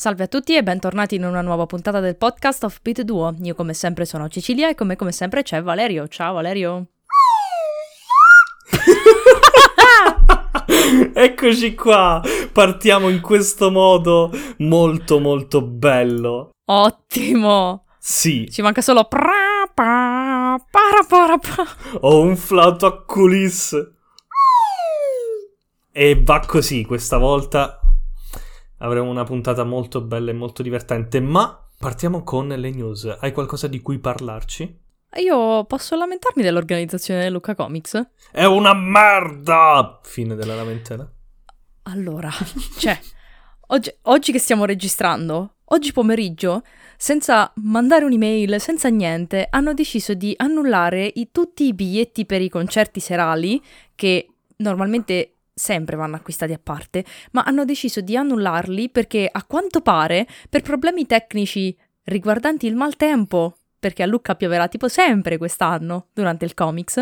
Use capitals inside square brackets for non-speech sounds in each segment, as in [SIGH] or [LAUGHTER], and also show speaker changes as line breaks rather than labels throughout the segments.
Salve a tutti e bentornati in una nuova puntata del podcast of Beat Duo. Io come sempre sono Cecilia e come, come sempre c'è Valerio. Ciao Valerio. [LAUGHS]
Eccoci qua, partiamo in questo modo molto molto bello.
Ottimo.
Sì,
Ci manca solo... pra, pa, para, para, pa.
ho un flauto a culisse. E va così, questa volta avremo una puntata molto bella e molto divertente, ma partiamo con le news. Hai qualcosa di cui parlarci?
Io posso lamentarmi dell'organizzazione del Luca Comics?
È una merda! Fine della lamentela.
Allora, [LAUGHS] cioè, oggi, oggi che stiamo registrando, oggi pomeriggio, senza mandare un'email, senza niente, hanno deciso di annullare i- tutti i biglietti per i concerti serali, che normalmente sempre vanno acquistati a parte, ma hanno deciso di annullarli perché a quanto pare, per problemi tecnici riguardanti il maltempo, perché a Lucca pioverà tipo sempre quest'anno durante il comics,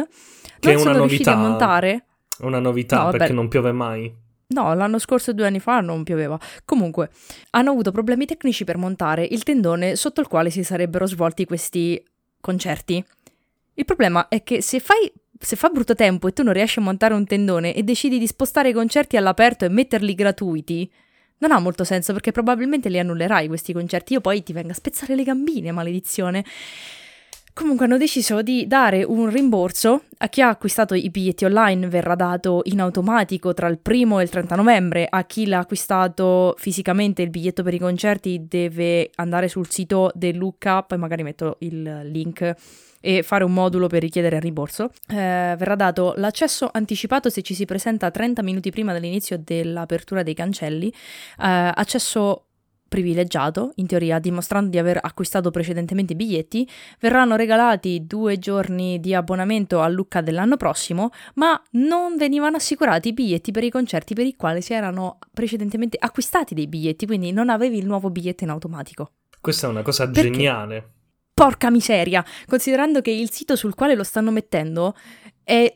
Che è
non
una
sono riusciti a
novità.
montare
una novità
No,
perché non piove mai.
No, l'anno scorso, due anni fa, non pioveva. Comunque, hanno avuto problemi tecnici per montare il tendone sotto il quale si sarebbero svolti questi concerti. Il problema è che se fai. Se fa brutto tempo e tu non riesci a montare un tendone e decidi di spostare i concerti all'aperto e metterli gratuiti, non ha molto senso perché probabilmente li annullerai questi concerti. Io poi ti vengo a spezzare le gambine, maledizione. Comunque hanno deciso di dare un rimborso a chi ha acquistato i biglietti online, verrà dato in automatico tra il primo e il 30 novembre, a chi l'ha acquistato fisicamente il biglietto per i concerti deve andare sul sito del Lucca, poi magari metto il link e fare un modulo per richiedere il rimborso. Eh, verrà dato l'accesso anticipato se ci si presenta 30 minuti prima dell'inizio dell'apertura dei cancelli, eh, accesso privilegiato, in teoria dimostrando di aver acquistato precedentemente i biglietti, verranno regalati due giorni di abbonamento a Lucca dell'anno prossimo, ma non venivano assicurati i biglietti per i concerti per i quali si erano precedentemente acquistati dei biglietti, quindi non avevi il nuovo biglietto in automatico.
Questa è una cosa
Perché?
geniale.
Porca miseria, considerando che il sito sul quale lo stanno mettendo è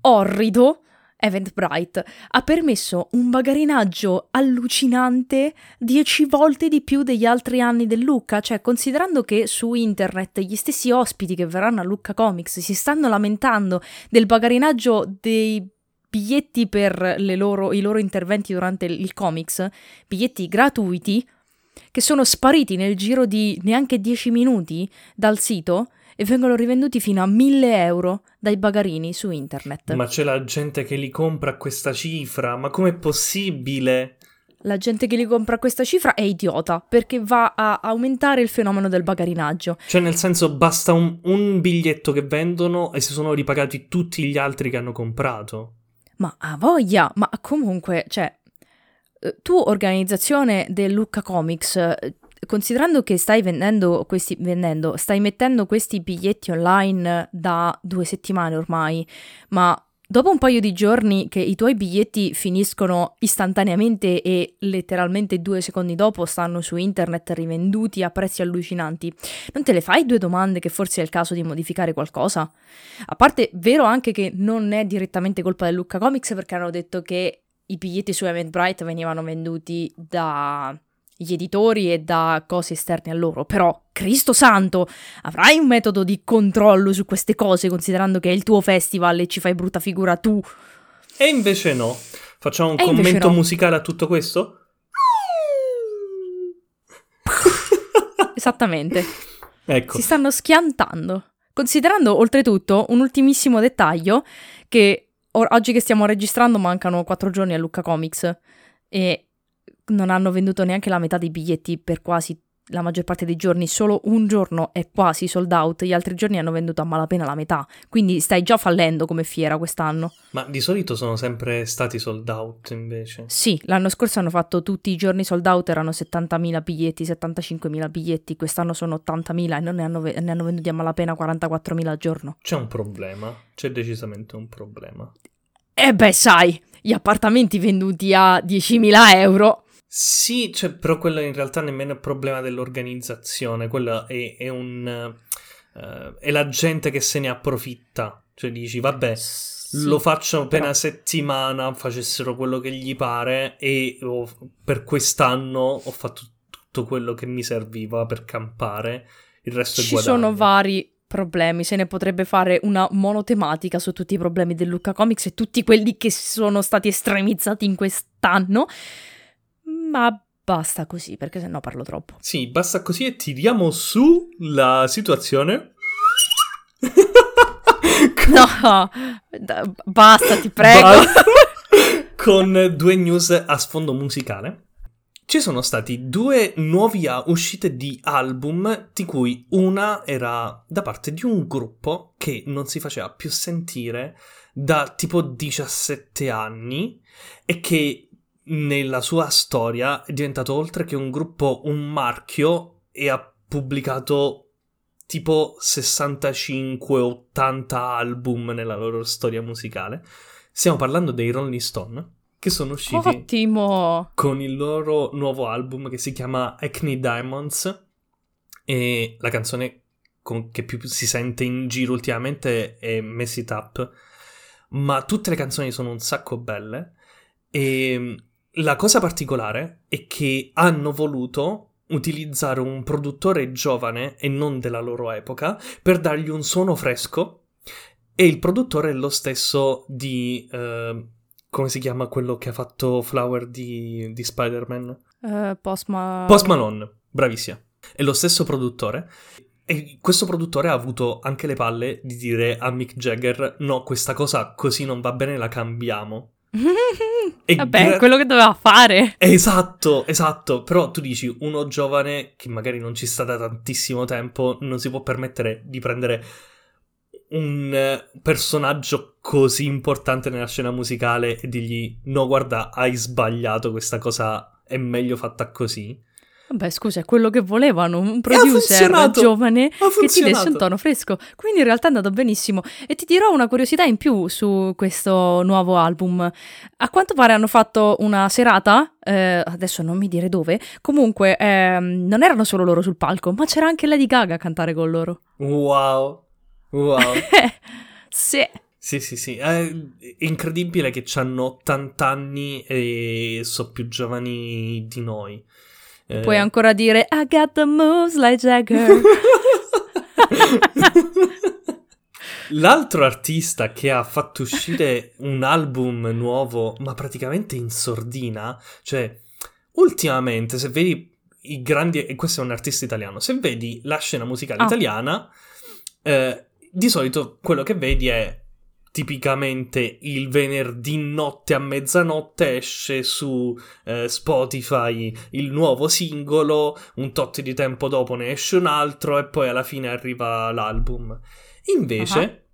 orrido, Eventbrite ha permesso un bagarinaggio allucinante 10 volte di più degli altri anni del Lucca, cioè considerando che su internet gli stessi ospiti che verranno a Lucca Comics si stanno lamentando del bagarinaggio dei biglietti per loro- i loro interventi durante il comics, biglietti gratuiti, che sono spariti nel giro di neanche 10 minuti dal sito e vengono rivenduti fino a 1000 euro dai bagarini su internet.
Ma c'è la gente che li compra a questa cifra, ma com'è possibile?
La gente che li compra a questa cifra è idiota perché va a aumentare il fenomeno del bagarinaggio.
Cioè, nel senso, basta un, un biglietto che vendono e si sono ripagati tutti gli altri che hanno comprato.
Ma ha voglia, ma comunque, cioè, tu organizzazione del Lucca Comics, eh, considerando che stai vendendo questi, vendendo, stai mettendo questi biglietti online da due settimane ormai, ma dopo un paio di giorni che i tuoi biglietti finiscono istantaneamente e letteralmente due secondi dopo stanno su internet rivenduti a prezzi allucinanti, non te le fai due domande che forse è il caso di modificare qualcosa? A parte, vero anche che non è direttamente colpa del Lucca Comics perché hanno detto che i biglietti su Eventbrite venivano venduti dagli editori e da cose esterne a loro, però, Cristo santo, avrai un metodo di controllo su queste cose considerando che è il tuo festival e ci fai brutta figura tu?
E invece no. Facciamo un
E
commento
no.
musicale a tutto questo?
Esattamente.
Ecco.
Si stanno schiantando. Considerando oltretutto un ultimissimo dettaglio che or- oggi che stiamo registrando mancano quattro giorni a Lucca Comics e non hanno venduto neanche la metà dei biglietti per quasi la maggior parte dei giorni, solo un giorno è quasi sold out, gli altri giorni hanno venduto a malapena la metà, quindi stai già fallendo come fiera quest'anno.
Ma di solito sono sempre stati sold out invece.
Sì, l'anno scorso hanno fatto tutti i giorni sold out, erano 70.000 biglietti, 75.000 biglietti, quest'anno sono 80.000 e non ne hanno, ne hanno venduti a malapena 44.000 al giorno.
C'è un problema. C'è decisamente un problema.
E beh, sai, gli appartamenti venduti a 10.000 euro.
Sì, cioè, però quello in realtà nemmeno è il problema dell'organizzazione, quello è, è un... eh, è la gente che se ne approfitta. Cioè dici, vabbè,
Sì,
lo
però-
una settimana, facessero quello che gli pare e ho- per quest'anno ho fatto tutto quello che mi serviva per campare, il resto
Ci
è guadagno.
sono vari problemi, se ne potrebbe fare una monotematica su tutti i problemi del Lucca Comics e tutti quelli che sono stati estremizzati in quest'anno, ma basta così perché sennò parlo troppo.
Sì, basta così e tiriamo su la situazione. [LAUGHS]
No, basta, ti prego.
Basta. [LAUGHS] Con due news a sfondo musicale. Ci sono stati due nuovi uscite di album, di cui una era da parte di un gruppo che non si faceva più sentire da tipo 17 anni e che nella sua storia è diventato oltre che un gruppo un marchio e ha pubblicato tipo 65-80 album nella loro storia musicale. Stiamo parlando dei Rolling Stone, che sono usciti
Ottimo.
con il loro nuovo album che si chiama Acne Diamonds e la canzone con- che più si sente in giro ultimamente è Mess It Up, ma tutte le canzoni sono un sacco belle e la cosa particolare è che hanno voluto utilizzare un produttore giovane e non della loro epoca per dargli un suono fresco e il produttore è lo stesso di... eh, come si chiama quello che ha fatto Flower di, di Spider-Man?
Eh, Post Ma-
Post Malone, bravissima. È lo stesso produttore. E questo produttore ha avuto anche le palle di dire a Mick Jagger: No, questa cosa così non va bene, la cambiamo. E
Vabbè,
gra-
quello che doveva fare.
Esatto, esatto. Però tu dici, uno giovane che magari non ci sta da tantissimo tempo non si può permettere di prendere un eh, personaggio così importante nella scena musicale e dirgli no, guarda, hai sbagliato, questa cosa è meglio fatta così.
Vabbè, scusa, è quello che volevano, un producer giovane che ti desse un tono fresco. Quindi in realtà è andato benissimo. E ti dirò una curiosità in più su questo nuovo album. A quanto pare hanno fatto una serata, eh, adesso non mi dire dove, comunque ehm, non erano solo loro sul palco, ma c'era anche Lady Gaga a cantare con loro.
Wow, wow. [LAUGHS]
sì.
Sì, sì, sì. È incredibile che hanno 80 anni e sono più giovani di noi. Eh,
Puoi ancora dire I got the moves like Jagger. [LAUGHS]
L'altro artista che ha fatto uscire un album nuovo, ma praticamente in sordina, cioè, ultimamente, se vedi i grandi, e questo è un artista italiano, se vedi la scena musicale
Ah.
italiana, eh, di solito quello che vedi è tipicamente il venerdì notte a mezzanotte esce su eh, Spotify il nuovo singolo, un tot di tempo dopo ne esce un altro e poi alla fine arriva l'album. Invece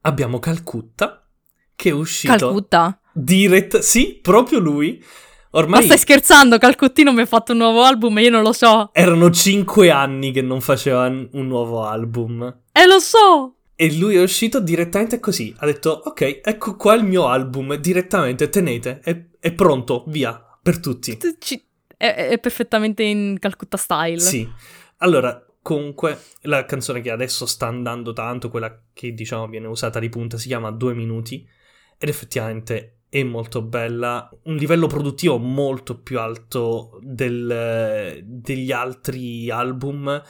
abbiamo Calcutta che è uscito
Calcutta.
dirett sì, proprio lui.
Ma
Ormai
stai scherzando? Calcuttino mi ha fatto un nuovo album e io non lo so.
erano cinque anni che non faceva un un nuovo album.
E lo so.
E lui è uscito direttamente così. Ha detto: Ok, ecco qua il mio album. Direttamente, tenete, è, è pronto, via, per tutti.
Ci- È, è perfettamente in Calcutta style.
Sì. Allora, comunque, la canzone che adesso sta andando tanto, quella che diciamo viene usata di punta, si chiama Due minuti. Ed effettivamente è molto bella. Un livello produttivo molto più alto del- degli altri album.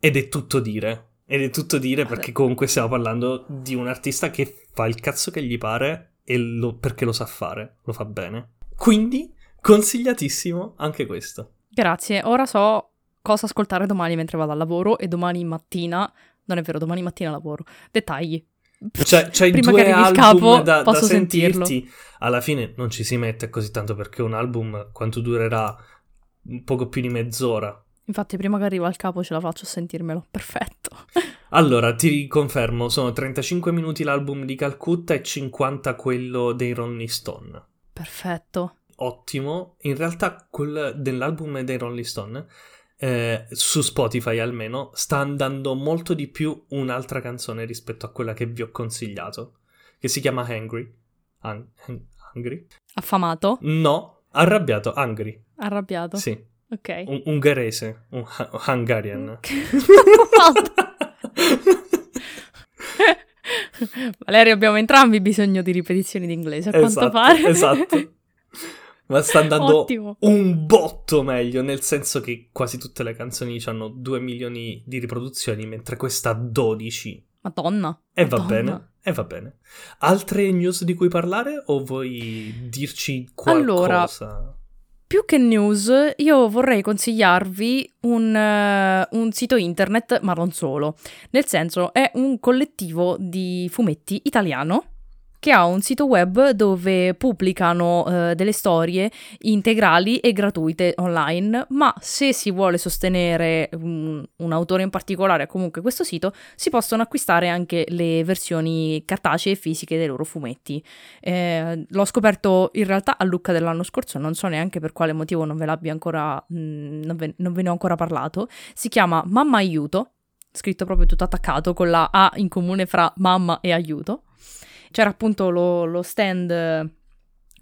Ed è tutto dire. Ed è tutto dire perché comunque stiamo parlando di un artista che fa il cazzo che gli pare e lo- perché lo sa fare, lo fa bene. Quindi, consigliatissimo anche questo.
Grazie. Ora so cosa ascoltare domani mentre vado al lavoro e domani mattina. Non è vero, domani mattina lavoro. Dettagli.
Cioè, c'hai
Prima
due
che
album
capo,
da, da
posso sentirlo.
sentirti. Alla fine non ci si mette così tanto perché un album quanto durerà poco più di mezz'ora.
Infatti, prima che arriva il capo ce la faccio a sentirmelo. [LAUGHS] Perfetto.
Allora, ti confermo, sono 35 minuti l'album di Calcutta e 50 quello dei Rolling Stone.
Perfetto.
Ottimo. In realtà quel dell'album dei Rolling Stone, eh, su Spotify almeno, sta andando molto di più un'altra canzone rispetto a quella che vi ho consigliato, che si chiama. Hung- hung- hungry?
Affamato.
No, arrabbiato, Hungry.
Arrabbiato.
Sì,
Ok.
un ungherese, un hu- Hungarian. [LAUGHS]
Valerio, abbiamo entrambi bisogno di ripetizioni di inglese, a quanto
Esatto,
pare.
esatto. [LAUGHS] Ma sta andando
Ottimo.
un botto meglio, nel senso che quasi tutte le canzoni hanno 2 milioni di riproduzioni, mentre questa ha 12.
Madonna.
E va
Madonna.
bene, e va bene. Altre news di cui parlare o vuoi dirci
Allora,
qualcosa?
Più che news, io vorrei consigliarvi un, eh, un sito internet, ma non solo. Nel senso, è un collettivo di fumetti italiano che ha un sito web dove pubblicano eh, delle storie integrali e gratuite online, ma se si vuole sostenere un, un autore in particolare, comunque questo sito, si possono acquistare anche le versioni cartacee e fisiche dei loro fumetti. Eh, l'ho scoperto in realtà a Lucca dell'anno scorso, non so neanche per quale motivo non ve l'abbia ancora, mh, non, ve, non ve ne ho ancora parlato. Si chiama Mamma Aiuto, scritto proprio tutto attaccato con la A in comune fra mamma e aiuto. C'era appunto lo, lo stand eh,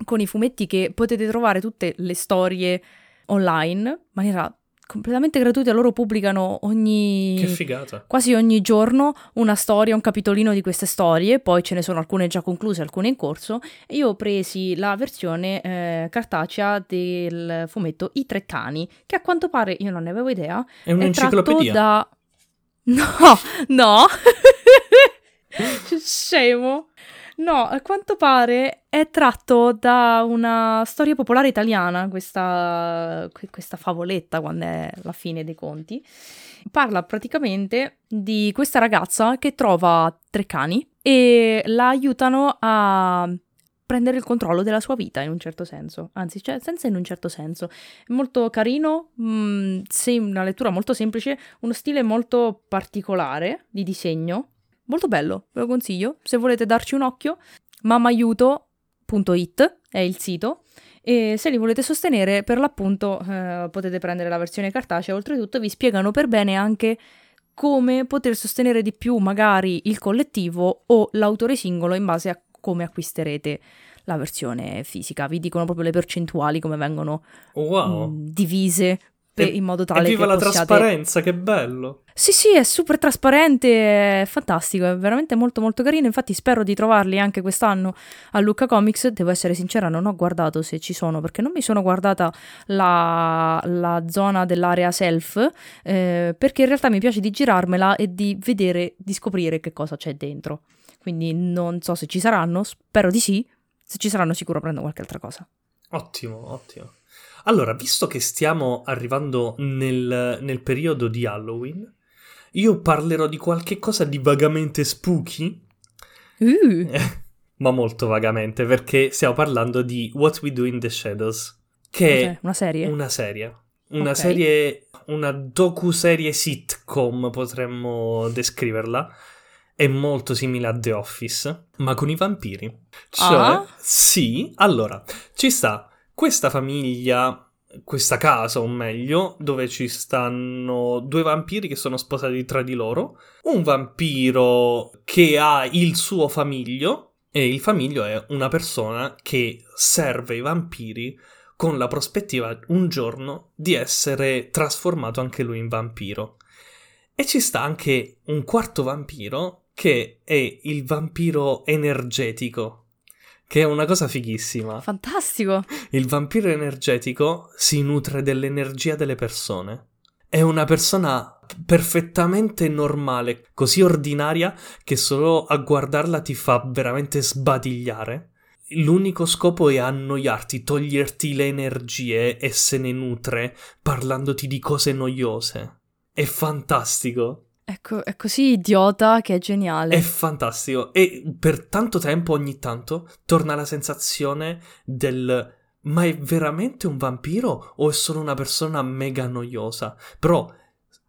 con i fumetti che potete trovare tutte le storie online in maniera completamente gratuita. Loro pubblicano ogni
Che figata.
quasi ogni giorno una storia, un capitolino di queste storie, poi ce ne sono alcune già concluse, alcune in corso, e io ho presi la versione eh, cartacea del fumetto I Tre Cani, che a quanto pare, io non ne avevo idea,
È
è
un'enciclopedia.
tratto da... [LAUGHS] No, no, [LAUGHS] scemo. No, a quanto pare è tratto da una storia popolare italiana, questa, que- questa favoletta quando è la fine dei conti. Parla praticamente di questa ragazza che trova tre cani e la aiutano a prendere il controllo della sua vita in un certo senso, anzi, cioè, senza in un certo senso. È molto carino, mh, sì, una lettura molto semplice, uno stile molto particolare di disegno, molto bello, ve lo consiglio. Se volete darci un occhio, mamaiuto.it è il sito. E se li volete sostenere, per l'appunto, eh, potete prendere la versione cartacea. Oltretutto, vi spiegano per bene anche come poter sostenere di più, magari il collettivo o l'autore singolo, in base a come acquisterete la versione fisica. Vi dicono proprio le percentuali, come vengono
Wow.
mh, divise per- in modo tale
Evviva
che
la
possiate...
trasparenza, che bello.
Sì, sì, è super trasparente, è fantastico, è veramente molto molto carino. Infatti spero di trovarli anche quest'anno a Lucca Comics. Devo essere sincera, non ho guardato se ci sono perché non mi sono guardata la, la zona dell'area self, eh, perché in realtà mi piace di girarmela e di vedere, di scoprire che cosa c'è dentro. Quindi non so se ci saranno, spero di sì. Se ci saranno sicuro prendo qualche altra cosa.
Ottimo, ottimo. Allora, visto che stiamo arrivando nel, nel periodo di Halloween, io parlerò di qualche cosa di vagamente spooky,
Uh,
ma molto vagamente, perché stiamo parlando di What We Do in the Shadows, che
cos'è? Una serie?
è una serie. Una
Ok.
serie, una docu-serie sitcom, potremmo descriverla. È molto simile a The Office, ma con i vampiri. Cioè,
Ah?
sì, allora, ci sta questa famiglia, questa casa o meglio, dove ci stanno due vampiri che sono sposati tra di loro, un vampiro che ha il suo famiglio e il famiglio è una persona che serve i vampiri con la prospettiva un giorno di essere trasformato anche lui in vampiro. E ci sta anche un quarto vampiro che è il vampiro energetico, che è una cosa fighissima.
Fantastico!
Il vampiro energetico si nutre dell'energia delle persone. È una persona perfettamente normale, così ordinaria che solo a guardarla ti fa veramente sbadigliare. L'unico scopo è annoiarti, toglierti le energie e se ne nutre parlandoti di cose noiose. È fantastico.
Ecco, è così idiota che è geniale.
È fantastico. E per tanto tempo, ogni tanto, torna la sensazione del ma è veramente un vampiro o è solo una persona mega noiosa? Però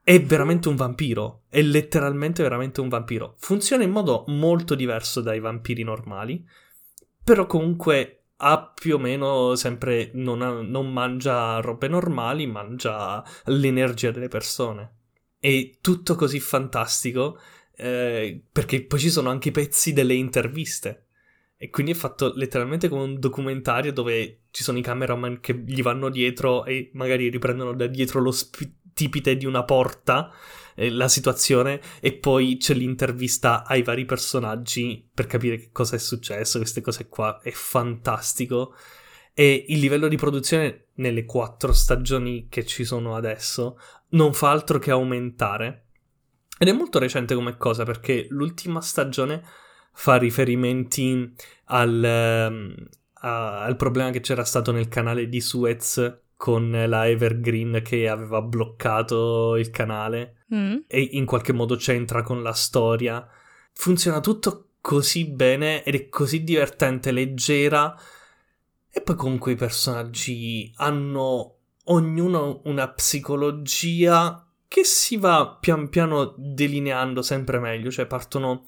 è veramente un vampiro. È letteralmente veramente un vampiro. Funziona in modo molto diverso dai vampiri normali. Però comunque ha più o meno sempre. Non, ha- non mangia robe normali, mangia l'energia delle persone. È tutto così fantastico. eh, perché poi ci sono anche i pezzi delle interviste. E quindi è fatto letteralmente come un documentario dove ci sono i cameraman che gli vanno dietro e magari riprendono da dietro lo stipite di una porta, eh, la situazione, e poi c'è l'intervista ai vari personaggi per capire che cosa è successo, queste cose qua. È fantastico. E il livello di produzione nelle quattro stagioni che ci sono adesso non fa altro che aumentare. Ed è molto recente come cosa perché l'ultima stagione fa riferimenti al, ehm, a, al problema che c'era stato nel canale di Suez con la Evergreen che aveva bloccato il canale
Mm.
e in qualche modo c'entra con la storia. Funziona tutto così bene ed è così divertente, leggera. E poi comunque i personaggi hanno ognuno una psicologia che si va pian piano delineando sempre meglio, cioè partono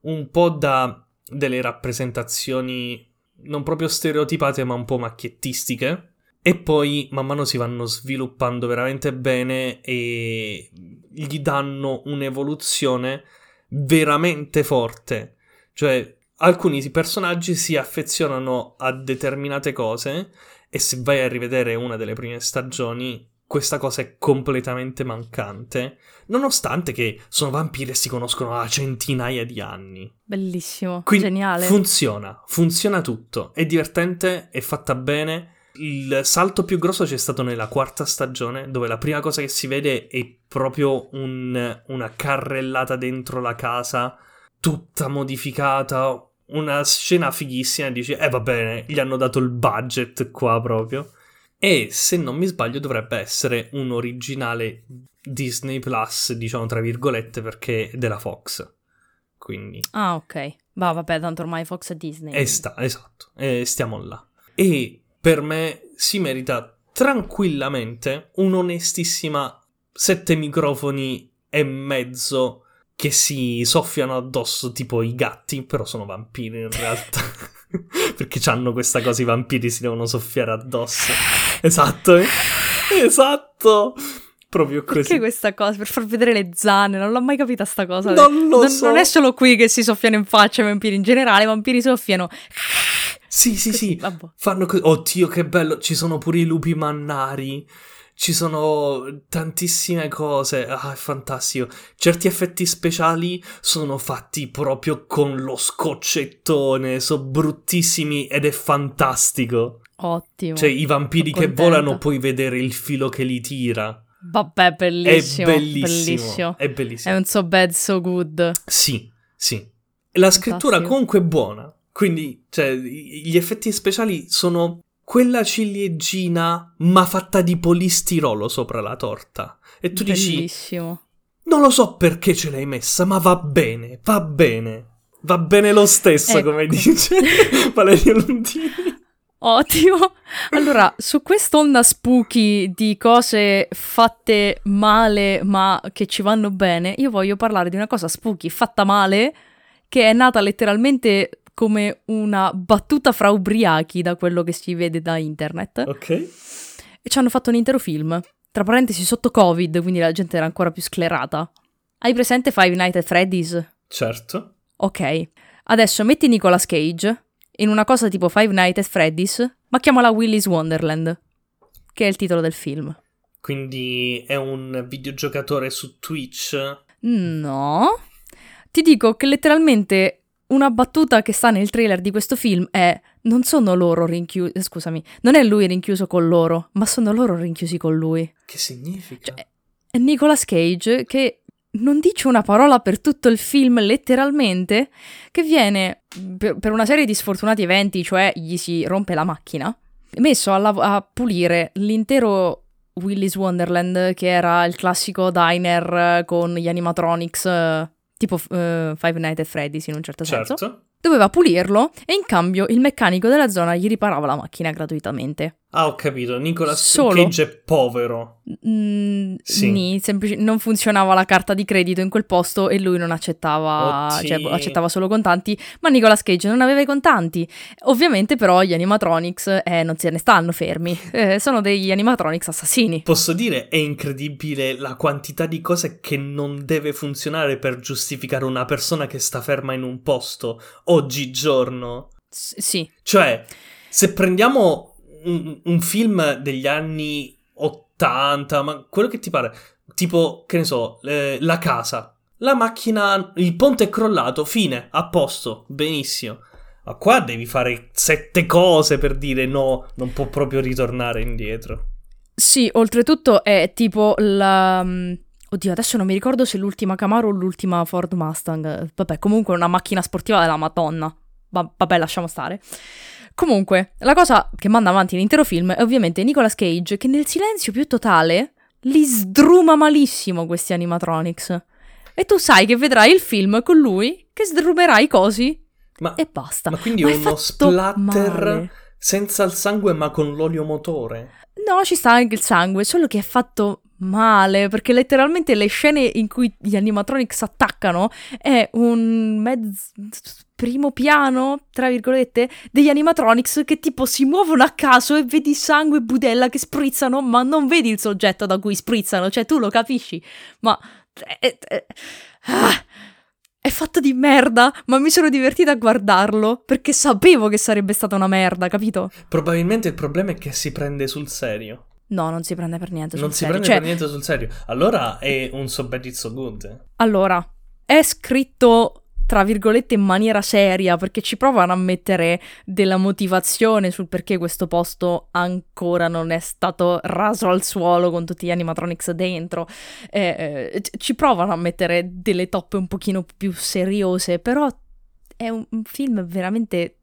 un po' da delle rappresentazioni non proprio stereotipate ma un po' macchiettistiche e poi man mano si vanno sviluppando veramente bene e gli danno un'evoluzione veramente forte. Cioè, alcuni personaggi si affezionano a determinate cose e se vai a rivedere una delle prime stagioni, questa cosa è completamente mancante, nonostante che sono vampiri e si conoscono da centinaia di anni.
Bellissimo,
Quindi
geniale.
funziona, funziona tutto, è divertente, è fatta bene. Il salto più grosso c'è stato nella quarta stagione, dove la prima cosa che si vede è proprio un- una carrellata dentro la casa, tutta modificata, una scena fighissima, e dici, eh va bene, gli hanno dato il budget qua proprio. E se non mi sbaglio dovrebbe essere un originale Disney Plus, diciamo tra virgolette, perché è della Fox. Quindi
Ah, ok. Va, vabbè, tanto ormai Fox e Disney.
e sta, esatto, e stiamo là. E per me si merita tranquillamente un'onestissima sette microfoni e mezzo che si soffiano addosso tipo i gatti, però sono vampiri in realtà. [LAUGHS] Perché hanno questa cosa, i vampiri si devono soffiare addosso. Esatto, esatto. Proprio così.
Perché questa cosa? Per far vedere le zanne, non l'ho mai capita sta cosa.
Non lo
non,
so.
non è solo qui che si soffiano in faccia i vampiri, in generale i vampiri soffiano.
Sì, sì,
Così,
sì.
vabbè.
Fanno così. Oddio, che bello! Ci sono pure i lupi mannari. Ci sono tantissime cose. Ah, è fantastico. Certi effetti speciali sono fatti proprio con lo scoccettone. Sono bruttissimi ed è fantastico.
Ottimo.
Cioè, i vampiri che volano, puoi vedere il filo che li tira.
Vabbè, bellissimo.
è bellissimo.
bellissimo.
È bellissimo.
È un so bad, so good.
Sì, sì. La scrittura comunque è buona. Quindi, cioè, gli effetti speciali sono quella ciliegina, ma fatta di polistirolo sopra la torta. E tu dici,
Bellissimo.
non lo so perché ce l'hai messa, ma va bene, va bene. Va bene lo stesso,
Ecco.
come dice [LAUGHS] Valerio Lundini.
Ottimo. Allora, su quest'onda spooky di cose fatte male ma che ci vanno bene, io voglio parlare di una cosa spooky fatta male che è nata letteralmente come una battuta fra ubriachi da quello che si vede da internet
Ok.
e ci hanno fatto un intero film. Tra parentesi sotto Covid, quindi la gente era ancora più sclerata. Hai presente Five Nights at Freddy's?
Certo.
Ok. Adesso metti Nicolas Cage in una cosa tipo Five Nights at Freddy's, ma chiamala Willy's Wonderland, che è il titolo del film.
Quindi è un videogiocatore su Twitch.
No. Ti dico che letteralmente una battuta che sta nel trailer di questo film è non sono loro rinchiusi, scusami, non è lui rinchiuso con loro, ma sono loro rinchiusi con lui.
Che significa?
Cioè, È Nicolas Cage che non dice una parola per tutto il film letteralmente, che viene per, per una serie di sfortunati eventi, cioè gli si rompe la macchina, messo a, lav- a pulire l'intero Willy's Wonderland, che era il classico diner eh, con gli animatronics, eh, tipo eh, Five Nights at Freddy's in un certo senso.
certo.
Doveva pulirlo e in cambio il meccanico della zona gli riparava la macchina gratuitamente.
Ah, ho capito. Nicolas
Solo.
Cage è povero.
Mm,
Sì.
nì, semplici- non funzionava la carta di credito in quel posto e lui non accettava, cioè accettava solo contanti, ma Nicolas Cage non aveva i contanti. Ovviamente però gli animatronics eh, non se ne stanno fermi, Eh, sono degli animatronics assassini.
Posso dire, è incredibile la quantità di cose che non deve funzionare per giustificare una persona che sta ferma in un posto oggigiorno.
S- sì,
Cioè, se prendiamo un, un film degli anni 80, ma quello che ti pare, tipo, che ne so, eh, La casa. La macchina, il ponte è crollato, fine, a posto, benissimo. Ma qua devi fare sette cose per dire no, non può proprio ritornare indietro.
Sì, oltretutto è tipo la... mm, Oddio, adesso non mi ricordo se l'ultima Camaro o l'ultima Ford Mustang. Vabbè, comunque una macchina sportiva della Madonna. Va- vabbè, lasciamo stare. Comunque, la cosa che manda avanti l'intero film è ovviamente Nicolas Cage che nel silenzio più totale li sdruma malissimo questi animatronics. E tu sai che vedrai il film con lui che sdrumerà i cosi
Ma,
e basta.
ma quindi
Ma è
uno splatter
male.
senza il sangue ma con l'olio motore?
No, ci sta anche il sangue, solo che è fatto male, perché letteralmente le scene in cui gli animatronics attaccano è un mezzo primo piano, tra virgolette, degli animatronics che tipo si muovono a caso e vedi sangue e budella che sprizzano, ma non vedi il soggetto da cui sprizzano, cioè tu lo capisci, ma è, è- ah, è fatto di merda, ma mi sono divertita a guardarlo perché sapevo che sarebbe stata una merda, capito?
Probabilmente il problema è che si prende sul serio.
No, non si prende per niente sul
Non si
serio.
prende
Cioè,
per niente sul serio. Allora è un so bad it's so good.
Allora, è scritto tra virgolette in maniera seria perché ci provano a mettere della motivazione sul perché questo posto ancora non è stato raso al suolo con tutti gli animatronics dentro. Eh, eh, ci provano a mettere delle toppe un pochino più seriose, però è un, un film veramente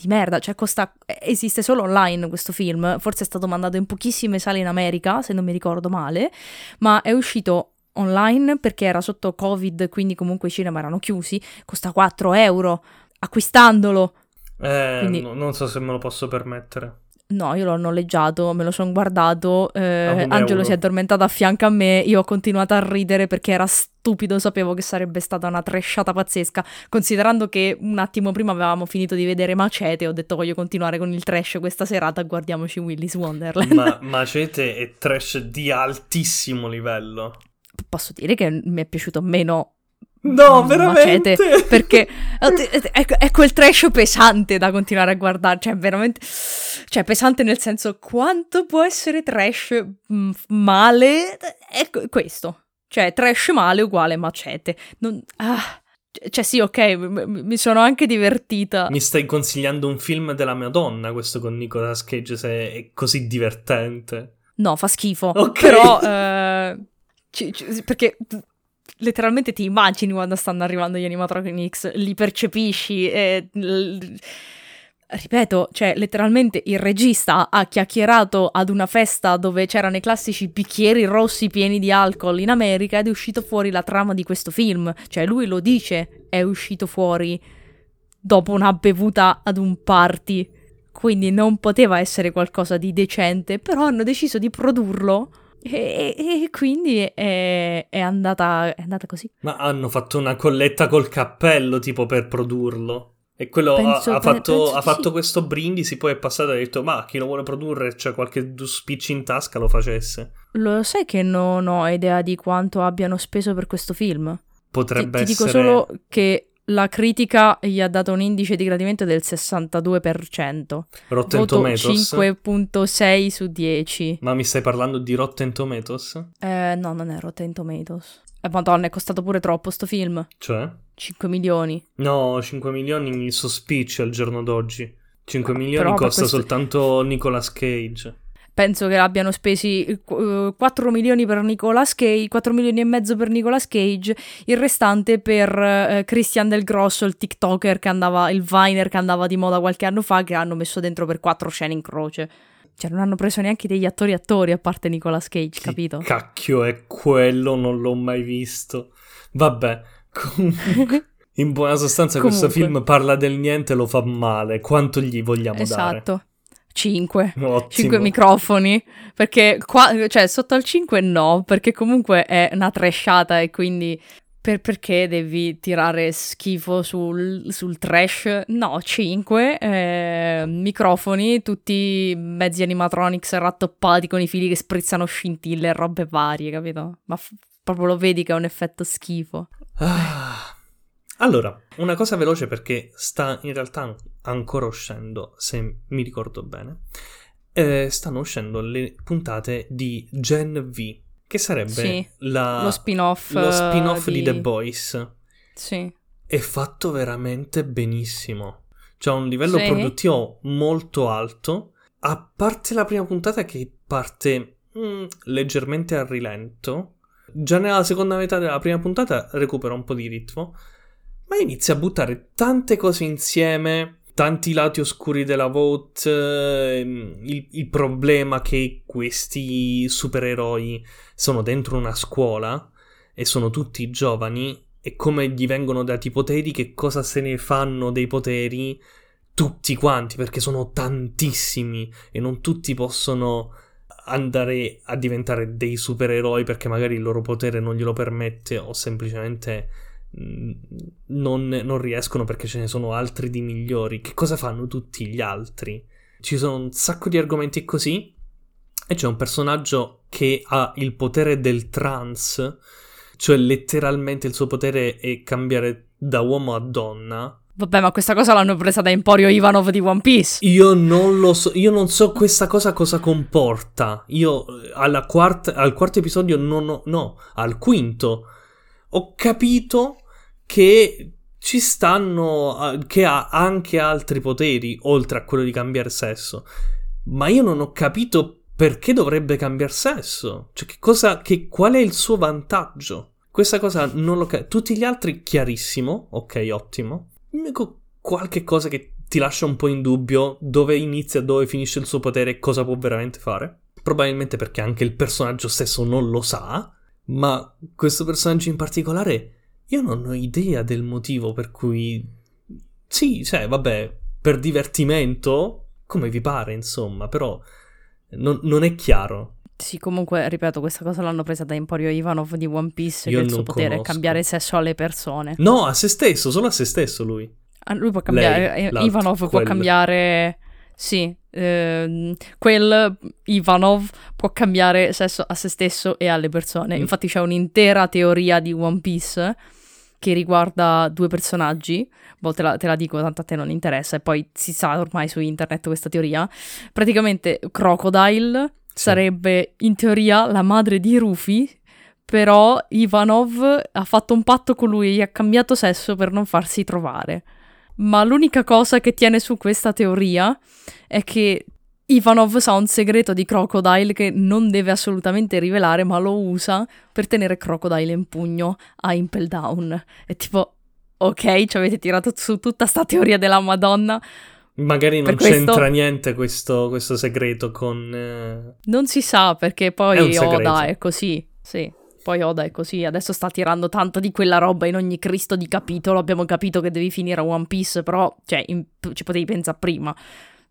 di merda, cioè costa, esiste solo online questo film, forse è stato mandato in pochissime sale in America, se non mi ricordo male, ma è uscito online perché era sotto Covid, quindi comunque i cinema erano chiusi, costa 4 euro acquistandolo.
Eh,
Quindi-
no- non so se me lo posso permettere.
No, io l'ho noleggiato, me lo sono guardato, eh, Angelo
euro.
si è addormentato a fianco a me, io ho continuato a ridere perché era stupido, sapevo che sarebbe stata una trashata pazzesca, considerando che un attimo prima avevamo finito di vedere Macete, ho detto voglio continuare con il trash questa serata, guardiamoci Willy's Wonderland.
Ma [LAUGHS] Macete è trash di altissimo livello.
Posso dire che mi è piaciuto meno
No, veramente.
Macete, perché [LAUGHS] è, è quel trash pesante da continuare a guardare, cioè veramente, cioè pesante nel senso quanto può essere trash mm, male, è que- questo, cioè trash male uguale macete, non, ah, cioè sì ok, m- mi sono anche divertita,
Mi stai consigliando un film della Madonna, questo con Nicolas Cage, se è così divertente.
no fa schifo,
Ok.
però, [LAUGHS] eh, ci- ci- perché letteralmente ti immagini quando stanno arrivando gli animatronics, li percepisci e... l- Ripeto, cioè letteralmente il regista ha chiacchierato ad una festa dove c'erano i classici bicchieri rossi pieni di alcol in America ed è uscito fuori la trama di questo film. Cioè lui lo dice, è uscito fuori dopo una bevuta ad un party. Quindi non poteva essere qualcosa di decente, però hanno deciso di produrlo e, e- e quindi è, è andata, è andata così.
Ma hanno fatto una colletta col cappello, tipo, per produrlo. E quello ha-
Penso-
ha,
pe-
fatto, ha fatto
sì.
questo brindisi, poi è passato e ha detto, ma chi lo vuole produrre, c'è qualche spicci in tasca, lo facesse.
Lo sai che non ho idea di quanto abbiano speso per questo film? Ti,
Potrebbe
ti dico
essere...
solo che la critica gli ha dato un indice di gradimento del 62%.
Rotten
Voto
Tomatoes.
5.6 su 10.
Ma mi stai parlando di Rotten Tomatoes?
Eh, no, non è Rotten Tomatoes. Eh, madonna, è costato pure troppo sto film.
Cioè?
5 milioni.
No, 5 milioni su spicci al giorno d'oggi. 5
No,
milioni
però
costa
questo-
soltanto Nicolas Cage.
Penso che l'abbiano spesi eh, qu- eh, 4 milioni per Nicolas Cage, 4 milioni e mezzo per Nicolas Cage, il restante per eh, Christian Del Grosso, il TikToker che andava, il Viner che andava di moda qualche anno fa, che hanno messo dentro per 4 scene in croce. Cioè, non hanno preso neanche degli attori attori a parte Nicolas Cage,
Chi
capito?
cacchio è quello? Non l'ho mai visto. Vabbè, [LAUGHS] comunque... In buona sostanza questo
Comunque.
film parla del niente e lo fa male. Quanto gli vogliamo
esatto. 5.
dare? Ottimo.
5 microfoni, perché qua, cioè sotto al 5 no, perché comunque è una trashata e quindi per- perché devi tirare schifo sul, sul trash? No, 5 microfoni, tutti mezzi animatronics rattoppati con i fili che sprizzano scintille e robe varie, capito? Ma f- proprio lo vedi che è un effetto schifo.
Ah. Allora, una cosa veloce perché sta in realtà ancora uscendo, se mi ricordo bene. Eh, stanno uscendo le puntate di Gen V, che sarebbe
Sì,
la-
lo spin-off,
lo spin-off di...
di-
The Boys.
Sì.
È fatto veramente benissimo. C'ha un livello
Sì.
produttivo molto alto. A parte la prima puntata che parte mm, leggermente a rilento. Già nella seconda metà della prima puntata recupera un po' di ritmo. Ma inizia a buttare tante cose insieme. Tanti lati oscuri della vote. ehm, Il, il problema che questi supereroi sono dentro una scuola e sono tutti giovani. E come gli vengono dati i poteri, che cosa se ne fanno dei poteri tutti quanti, perché sono tantissimi e non tutti possono andare a diventare dei supereroi perché magari il loro potere non glielo permette o semplicemente non, non riescono perché ce ne sono altri di migliori. Che cosa fanno tutti gli altri? Ci sono un sacco di argomenti così e c'è un personaggio che ha il potere del trans, cioè letteralmente il suo potere è cambiare da uomo a donna.
Vabbè, ma questa cosa l'hanno presa da Emporio Ivanov di One Piece.
Io non lo so, io non so questa cosa cosa comporta. Io eh, quarta, al quarto episodio non ho, no, al quinto ho capito che ci stanno, che ha anche altri poteri oltre a quello di cambiare sesso. Ma io non ho capito perché dovrebbe cambiare sesso. Cioè, che cosa, che, qual è il suo vantaggio? Questa cosa non lo capisco. Tutti gli altri, chiarissimo, ok, ottimo. L'unico qualche cosa che ti lascia un po' in dubbio dove inizia, dove finisce il suo potere e cosa può veramente fare. Probabilmente perché anche il personaggio stesso non lo sa, ma questo personaggio in particolare io non ho idea del motivo per cui... Sì, cioè, vabbè, per divertimento, come vi pare, insomma, però non, non è chiaro.
Sì, comunque, ripeto, questa cosa l'hanno presa da Emporio Ivanov di One Piece,
Io
che il suo potere è cambiare sesso alle persone.
No, a se stesso, solo a se stesso lui.
Ah, Lui può cambiare,
Lei,
eh, Ivanov può cambiare, sì, ehm, quel Ivanov può cambiare sesso a se stesso e alle persone.
Mm.
Infatti c'è un'intera teoria di One Piece che riguarda due personaggi, boh, te la, te la dico, tanto a te non interessa, e poi si sa ormai su internet questa teoria. Praticamente Crocodile
Sì.
sarebbe in teoria la madre di Rufy, però Ivanov ha fatto un patto con lui e ha cambiato sesso per non farsi trovare. Ma l'unica cosa che tiene su questa teoria è che Ivanov sa un segreto di Crocodile che non deve assolutamente rivelare, ma lo usa per tenere Crocodile in pugno a Impel Down. È tipo, ok, ci avete tirato su tutta sta teoria della Madonna.
Magari non
questo-
c'entra niente questo, questo segreto con... eh,
Non si sa perché poi. Oda è così. Sì, poi Oda è così. Adesso sta tirando tanto di quella roba in ogni Cristo di capitolo. Abbiamo capito che devi finire a One Piece, però, cioè, in- ci potevi pensare prima.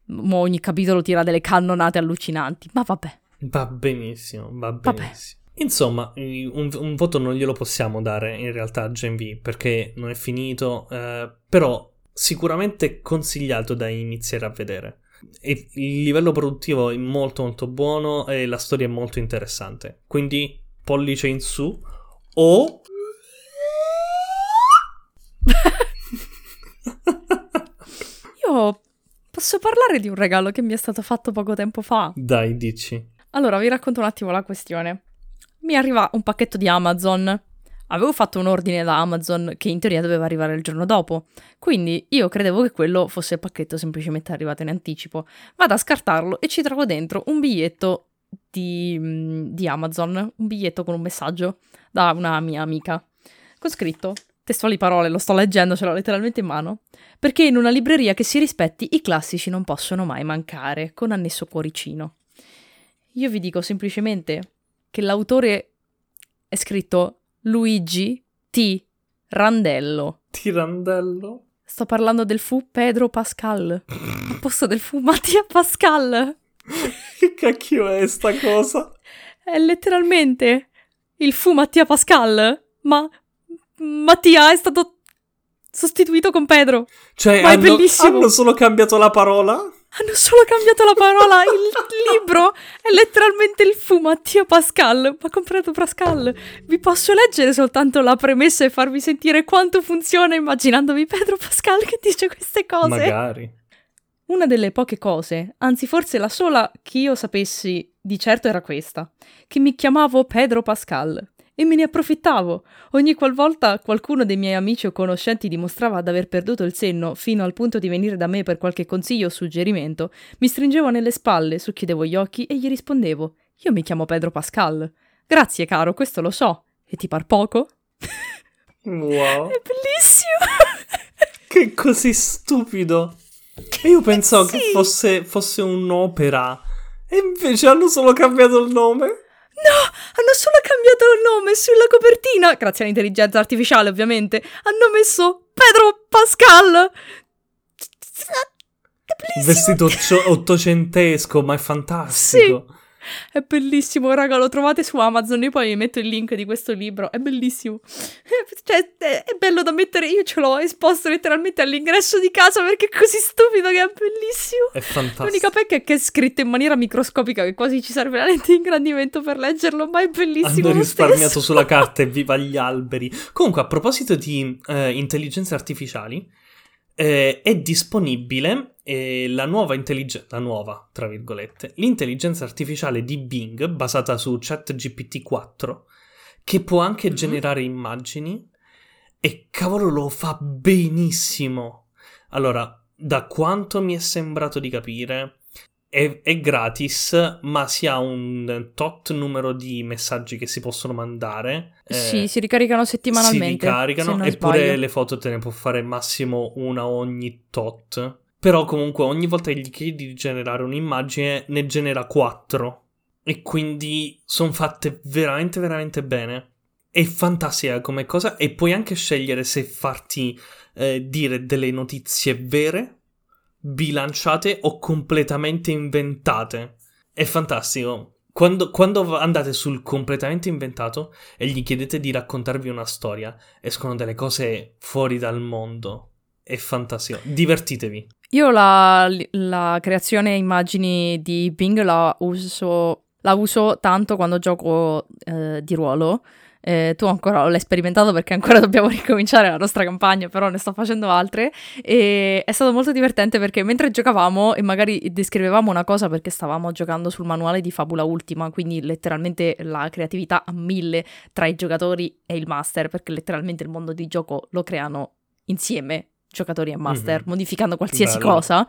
Mo ogni capitolo tira delle cannonate allucinanti. Ma vabbè.
Va benissimo, va
Vabbè.
benissimo. Insomma, un, un voto non glielo possiamo dare in realtà a Gen V perché non è finito, eh, però sicuramente consigliato da iniziare a vedere. E il livello produttivo è molto molto buono e la storia è molto interessante. Quindi pollice in su o... [LAUGHS]
Io posso parlare di un regalo che mi è stato fatto poco tempo fa.
Dai, dici.
Allora, vi racconto un attimo la questione. Mi arriva un pacchetto di Amazon. Avevo fatto un ordine da Amazon che in teoria doveva arrivare il giorno dopo. Quindi io credevo che quello fosse il pacchetto semplicemente arrivato in anticipo. Vado a scartarlo e ci trovo dentro un biglietto di, mm, di Amazon. Un biglietto con un messaggio da una mia amica. Con scritto, testuali parole, lo sto leggendo, ce l'ho letteralmente in mano. Perché in una libreria che si rispetti i classici non possono mai mancare, con annesso cuoricino. Io vi dico semplicemente che l'autore è scritto Luigi T. Randello.
Tirandello?
Sto parlando del fu Pedro Pascal. A posto del fu Mattia Pascal.
Che cacchio è sta cosa?
È letteralmente il fu Mattia Pascal. Ma Mattia è stato sostituito con Pedro.
Cioè,
Ma è
hanno,
bellissimo.
hanno solo cambiato la parola?
Hanno solo cambiato la parola. Il [LAUGHS] libro è letteralmente il fu Mattia Pascal. Ma con Pedro Pascal. Vi posso leggere soltanto la premessa e farvi sentire quanto funziona immaginandovi Pedro Pascal che dice queste cose.
Magari.
Una delle poche cose, anzi forse la sola che io sapessi di certo era questa, che mi chiamavo Pedro Pascal e me ne approfittavo. Ogni qualvolta qualcuno dei miei amici o conoscenti dimostrava di aver perduto il senno fino al punto di venire da me per qualche consiglio o suggerimento, mi stringevo nelle spalle, socchiudevo gli occhi e gli rispondevo: Io mi chiamo Pedro Pascal. Grazie, caro, questo lo so. E ti par poco?
Wow. [LAUGHS]
È bellissimo!
che così stupido. E io pensavo
Sì.
che fosse, fosse un'opera. E invece hanno solo cambiato il nome.
No, hanno solo cambiato il nome sulla copertina, grazie all'intelligenza artificiale ovviamente, hanno messo Pedro Pascal. Bellissimo.
Vestito ottocentesco, ma è fantastico.
È bellissimo, raga, lo trovate su Amazon, io poi vi metto il link di questo libro, è bellissimo. [LAUGHS] Cioè, è, è bello da mettere, io ce l'ho esposto letteralmente all'ingresso di casa perché è così stupido che è bellissimo.
È fantastico.
L'unica pecca è che è scritto in maniera microscopica, che quasi ci serve la lente di ingrandimento per leggerlo, ma è bellissimo
Hanno risparmiato sulla carta [LAUGHS] e viva gli alberi. Comunque, a proposito di eh, intelligenze artificiali, eh, è disponibile eh, la nuova intelligenza, la nuova, tra virgolette, l'intelligenza artificiale di Bing basata su ChatGPT 4, che può anche
Mhm.
generare immagini e cavolo lo fa benissimo. Allora, da quanto mi è sembrato di capire, è, è gratis, ma si ha un tot numero di messaggi che si possono mandare. eh,
Sì, si ricaricano settimanalmente.
si ricaricano
se
eppure
sbaglio.
le foto te ne può fare massimo una ogni tot. Però comunque ogni volta che gli chiedi di generare un'immagine ne genera quattro. E quindi sono fatte veramente veramente bene. È fantastica come cosa e puoi anche scegliere se farti eh, dire delle notizie vere, bilanciate o completamente inventate. È fantastico. Quando, quando andate sul completamente inventato e gli chiedete di raccontarvi una storia, escono delle cose fuori dal mondo. È fantastico. Divertitevi.
Io la, la creazione immagini di Bing la uso, la uso tanto quando gioco eh, di ruolo. Eh, tu ancora l'hai sperimentato perché ancora [LAUGHS] dobbiamo ricominciare la nostra campagna, però ne sto facendo altre. E è stato molto divertente perché mentre giocavamo e magari descrivevamo una cosa perché stavamo giocando sul manuale di Fabula Ultima, quindi letteralmente la creatività a mille tra i giocatori e il master, perché letteralmente il mondo di gioco lo creano insieme giocatori e master,
Mhm.
modificando qualsiasi
Bello.
cosa.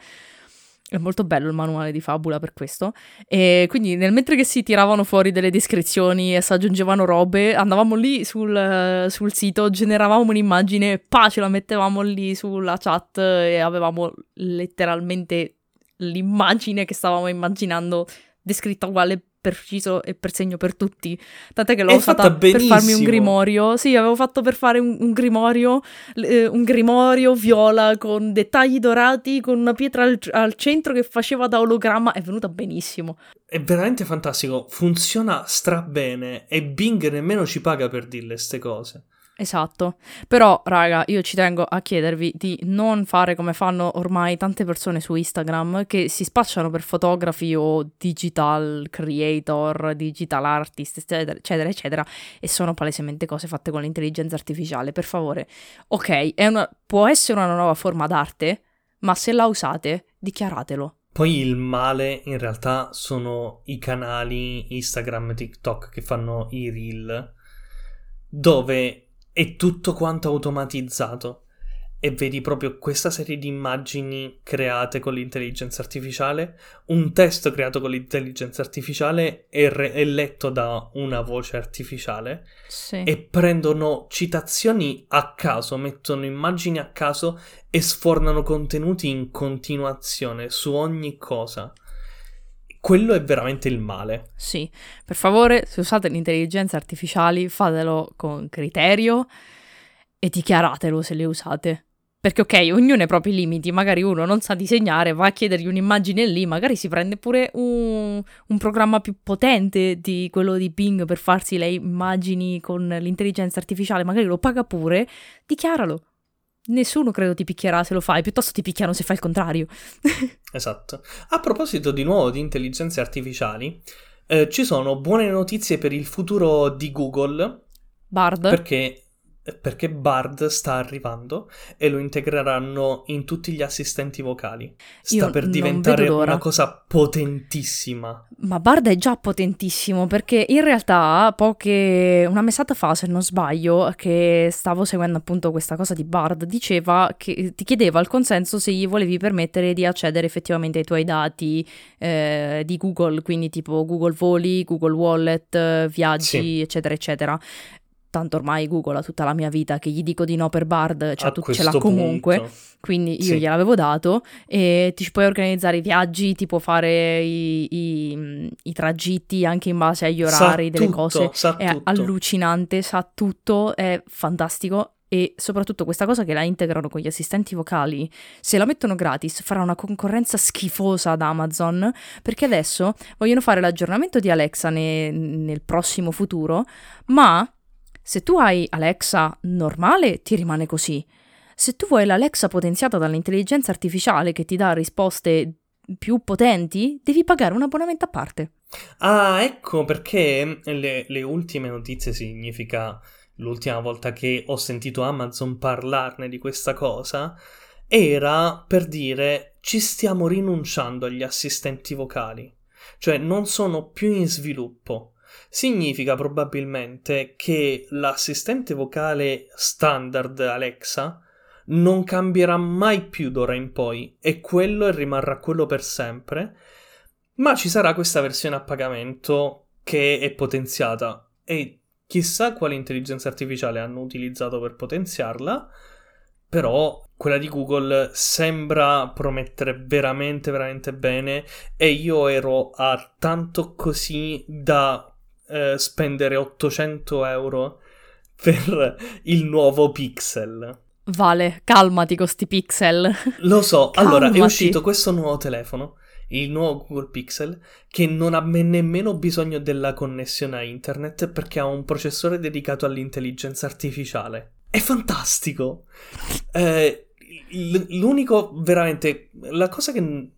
È molto bello il manuale di Fabula per questo. E quindi nel mentre che si tiravano fuori delle descrizioni e si aggiungevano robe, andavamo lì sul, sul sito, generavamo un'immagine, pa, ce la mettevamo lì sulla chat e avevamo letteralmente l'immagine che stavamo immaginando descritta uguale preciso e per segno per tutti. Tant'è che l'ho
È fatta
per farmi un grimorio. Sì, avevo fatto per fare un, un grimorio, eh, un grimorio viola con dettagli dorati, con una pietra al, al centro che faceva da ologramma. È venuta benissimo.
È veramente fantastico. Funziona strabene e Bing nemmeno ci paga per dirle ste cose.
Esatto. Però, raga, io ci tengo a chiedervi di non fare come fanno ormai tante persone su Instagram che si spacciano per fotografi o digital creator, digital artist, eccetera, eccetera, eccetera, e sono palesemente cose fatte con l'intelligenza artificiale. Per favore, ok, una- può essere una nuova forma d'arte, ma se la usate, dichiaratelo.
Poi il male in realtà sono i canali Instagram e TikTok che fanno i reel, dove è tutto quanto automatizzato e vedi proprio questa serie di immagini create con l'intelligenza artificiale, un testo creato con l'intelligenza artificiale e, re- e letto da una voce artificiale
Sì.
e prendono citazioni a caso, mettono immagini a caso e sfornano contenuti in continuazione su ogni cosa. Quello è veramente il male.
Sì, per favore, se usate l'intelligenza artificiali, fatelo con criterio e dichiaratelo se le usate. Perché ok, ognuno ha i propri limiti, magari uno non sa disegnare, va a chiedergli un'immagine lì, magari si prende pure un, un programma più potente di quello di Bing per farsi le immagini con l'intelligenza artificiale, magari lo paga pure, dichiaralo. Nessuno credo ti picchierà se lo fai, piuttosto ti picchiano se fai il contrario. [LAUGHS]
Esatto. A proposito di nuovo di intelligenze artificiali, eh, ci sono buone notizie per il futuro di Google
Bard?
perché perché Bard sta arrivando e lo integreranno in tutti gli assistenti vocali. Sta
Io
per diventare una cosa potentissima.
Ma Bard è già potentissimo perché in realtà poche una mesata fa, se non sbaglio, che stavo seguendo appunto questa cosa di Bard, diceva che ti chiedeva il consenso se gli volevi permettere di accedere effettivamente ai tuoi dati eh, di Google, quindi tipo Google Voli, Google Wallet, eh, viaggi,
Sì.
eccetera, eccetera. Tanto ormai Google ha tutta la mia vita che gli dico di no per Bard, cioè tu ce l'ha comunque.
punto.
Quindi io
Sì.
gliel'avevo dato e ti ci puoi organizzare i viaggi, ti può fare i, i- i tragitti anche in base agli
Sa
orari delle
tutto,
cose.
sa
È
tutto.
allucinante, sa tutto, è fantastico e soprattutto questa cosa che la integrano con gli assistenti vocali, se la mettono gratis farà una concorrenza schifosa ad Amazon perché adesso vogliono fare l'aggiornamento di Alexa ne- nel prossimo futuro, ma se tu hai Alexa normale ti rimane così. Se tu vuoi l'Alexa potenziata dall'intelligenza artificiale che ti dà risposte più potenti, devi pagare un abbonamento a parte.
Ah, ecco perché le, le ultime notizie significa l'ultima volta che ho sentito Amazon parlarne di questa cosa era per dire ci stiamo rinunciando agli assistenti vocali, cioè non sono più in sviluppo. Significa probabilmente che l'assistente vocale standard Alexa non cambierà mai più d'ora in poi e quello e rimarrà quello per sempre. Ma ci sarà questa versione a pagamento che è potenziata e chissà quale intelligenza artificiale hanno utilizzato per potenziarla, però quella di Google sembra promettere veramente veramente bene e io ero a tanto così da eh, spendere 800 euro per il nuovo Pixel.
Vale, calmati con sti pixel.
Lo so, [LAUGHS] allora è
Calmati.
uscito questo nuovo telefono, il nuovo Google Pixel, che non ha me- nemmeno bisogno della connessione a internet perché ha un processore dedicato all'intelligenza artificiale. È fantastico! Eh, l'unico, veramente, la cosa che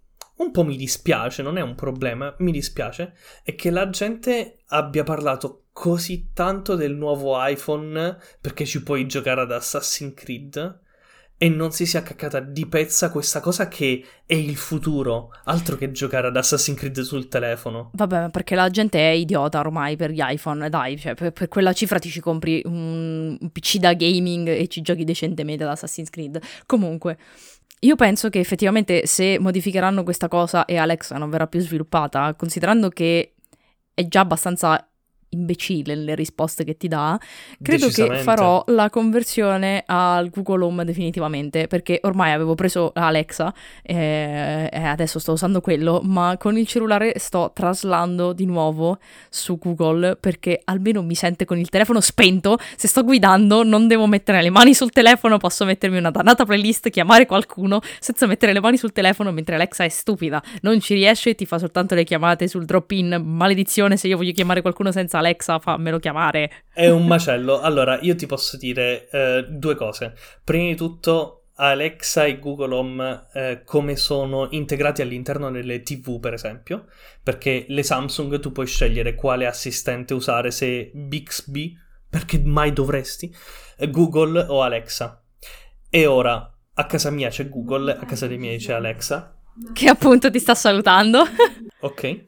un po' mi dispiace, non è un problema, mi dispiace, è che la gente abbia parlato così tanto del nuovo iPhone perché ci puoi giocare ad Assassin's Creed e non si sia caccata di pezza questa cosa che è il futuro, altro che giocare ad Assassin's Creed sul telefono.
Vabbè, perché la gente è idiota ormai per gli iPhone, dai, cioè per, per quella cifra ti ci compri un, PC da gaming e ci giochi decentemente ad Assassin's Creed. Comunque, io penso che effettivamente se modificheranno questa cosa e Alexa non verrà più sviluppata, considerando che è già abbastanza imbecille nelle risposte che ti dà, credo che farò la conversione al Google Home definitivamente, perché ormai avevo preso Alexa e, e adesso sto usando quello, ma con il cellulare sto traslando di nuovo su Google perché almeno mi sente con il telefono spento, se sto guidando non devo mettere le mani sul telefono, posso mettermi una dannata playlist, chiamare qualcuno senza mettere le mani sul telefono mentre Alexa è stupida, non ci riesce, ti fa soltanto le chiamate sul drop-in, maledizione se io voglio chiamare qualcuno senza Alexa fammelo chiamare.
È un [LAUGHS] macello. Allora, io ti posso dire eh, due cose. Prima di tutto, Alexa e Google Home eh, come sono integrati all'interno delle TV, per esempio, perché le Samsung tu puoi scegliere quale assistente usare, se Bixby, perché mai dovresti, eh, Google o Alexa. E ora, a casa mia c'è Google, a casa dei miei c'è Alexa,
Che appunto ti sta salutando.
ok?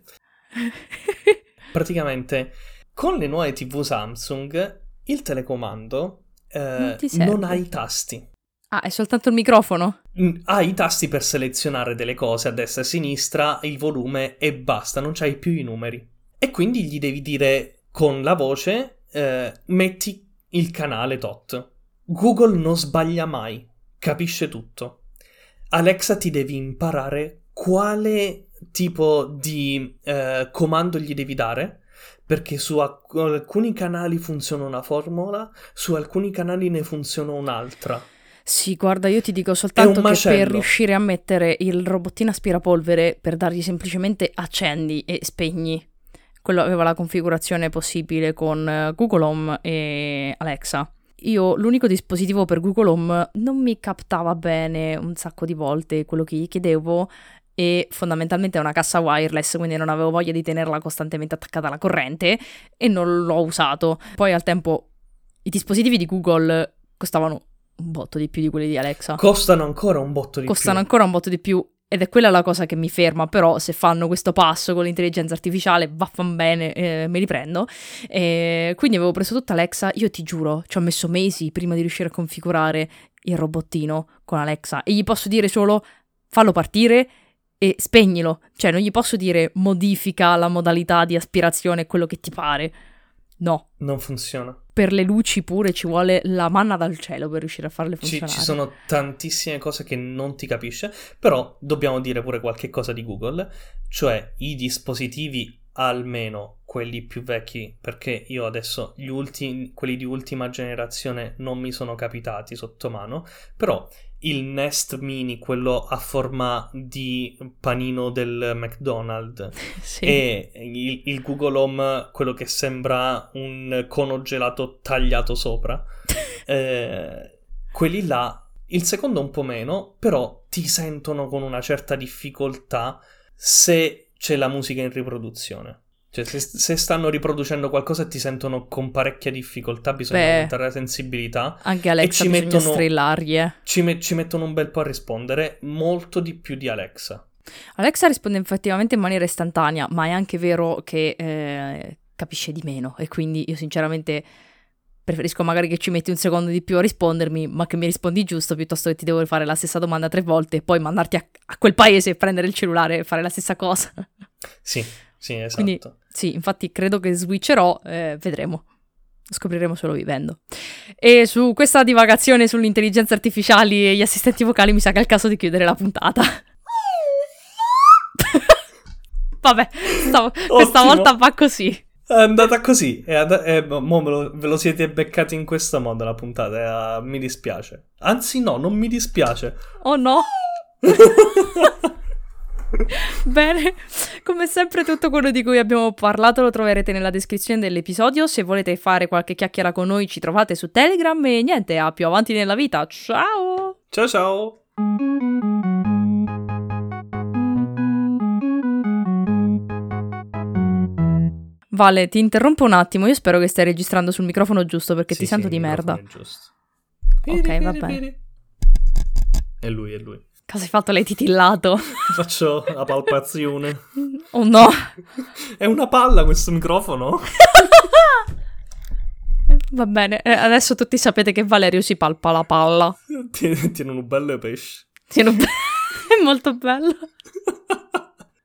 [LAUGHS] Praticamente, con le nuove TV Samsung, il telecomando eh,
Non
non ha i tasti.
ah, è soltanto il microfono?
Mm, Ha i tasti per selezionare delle cose a destra e a sinistra, il volume e basta, non c'hai più i numeri. E quindi gli devi dire con la voce, eh, metti il canale tot. Google non sbaglia mai, capisce tutto. Alexa ti devi imparare quale tipo di eh, comando gli devi dare, perché su alc- alcuni canali funziona una formula, su alcuni canali ne funziona un'altra.
Sì, guarda, io ti dico soltanto che per riuscire a mettere il robottino aspirapolvere per dargli semplicemente accendi e spegni. Quello aveva la configurazione possibile con eh, Google Home e Alexa. Io l'unico dispositivo per Google Home non mi captava bene un sacco di volte quello che gli chiedevo e fondamentalmente è una cassa wireless, quindi non avevo voglia di tenerla costantemente attaccata alla corrente e non l'ho usato. Poi al tempo i dispositivi di Google costavano un botto di più di quelli di Alexa.
Costano ancora un botto di
Costano
più.
ancora un botto di più ed è quella la cosa che mi ferma, però se fanno questo passo con l'intelligenza artificiale, vaffan bene, eh, me li prendo. E quindi avevo preso tutta Alexa, io ti giuro, ci ho messo mesi prima di riuscire a configurare il robottino con Alexa e gli posso dire solo fallo partire e spegnilo, cioè non gli posso dire modifica la modalità di aspirazione, quello che ti pare. No,
Non funziona.
per le luci pure ci vuole la manna dal cielo per riuscire a farle
Ci,
funzionare.
ci sono tantissime cose che non ti capisce, però dobbiamo dire pure qualche cosa di Google, cioè i dispositivi, almeno quelli più vecchi, perché io adesso gli ultimi, quelli di ultima generazione non mi sono capitati sotto mano, però il Nest Mini, quello a forma di panino del McDonald's, [LAUGHS]
Sì.
e il, il Google Home, quello che sembra un cono gelato tagliato sopra, [LAUGHS] eh, quelli là, il secondo un po' meno, però ti sentono con una certa difficoltà se c'è la musica in riproduzione. Cioè, se, se stanno riproducendo qualcosa e ti sentono con parecchia difficoltà, bisogna
Beh.
aumentare la sensibilità.
Anche Alexa
ci
bisogna
mettono-
strillargli.
Ci, me- ci mettono un bel po' a rispondere, molto di più di Alexa.
Alexa risponde effettivamente in maniera istantanea, ma è anche vero che eh, capisce di meno e quindi io sinceramente preferisco magari che ci metti un secondo di più a rispondermi, ma che mi rispondi giusto piuttosto che ti devo fare la stessa domanda tre volte e poi mandarti a, a quel paese, prendere il cellulare e fare la stessa cosa.
Sì, sì, esatto.
Quindi sì, infatti credo che switcherò, eh, vedremo. Scopriremo solo vivendo. E su questa divagazione sull'intelligenza artificiale e gli assistenti vocali mi sa che è il caso di chiudere la puntata. [LAUGHS] Vabbè, stavo- questa volta va così.
È andata così. E, ad- e mo lo- ve lo siete beccati in questo modo la puntata. e, ah, mi dispiace. Anzi, no, non mi dispiace.
Oh no. [LAUGHS] [LAUGHS] Bene, come sempre tutto quello di cui abbiamo parlato lo troverete nella descrizione dell'episodio. Se volete fare qualche chiacchiera con noi ci trovate su Telegram e niente, a più avanti nella vita. Ciao!
ciao ciao.
Vale, ti interrompo un attimo, io spero che stai registrando sul microfono giusto perché
Sì,
ti sento
sì,
di merda.
giusto.
Ok, va bene.
È lui, è lui.
Cosa hai fatto? L'hai titillato? [LAUGHS]
Faccio la palpazione.
Oh no!
È una palla questo microfono? [LAUGHS]
Va bene, eh, adesso tutti sapete che Valerio si palpa la palla.
Tiene, tiene un bello pesce.
Sì, non- [LAUGHS] È molto bello.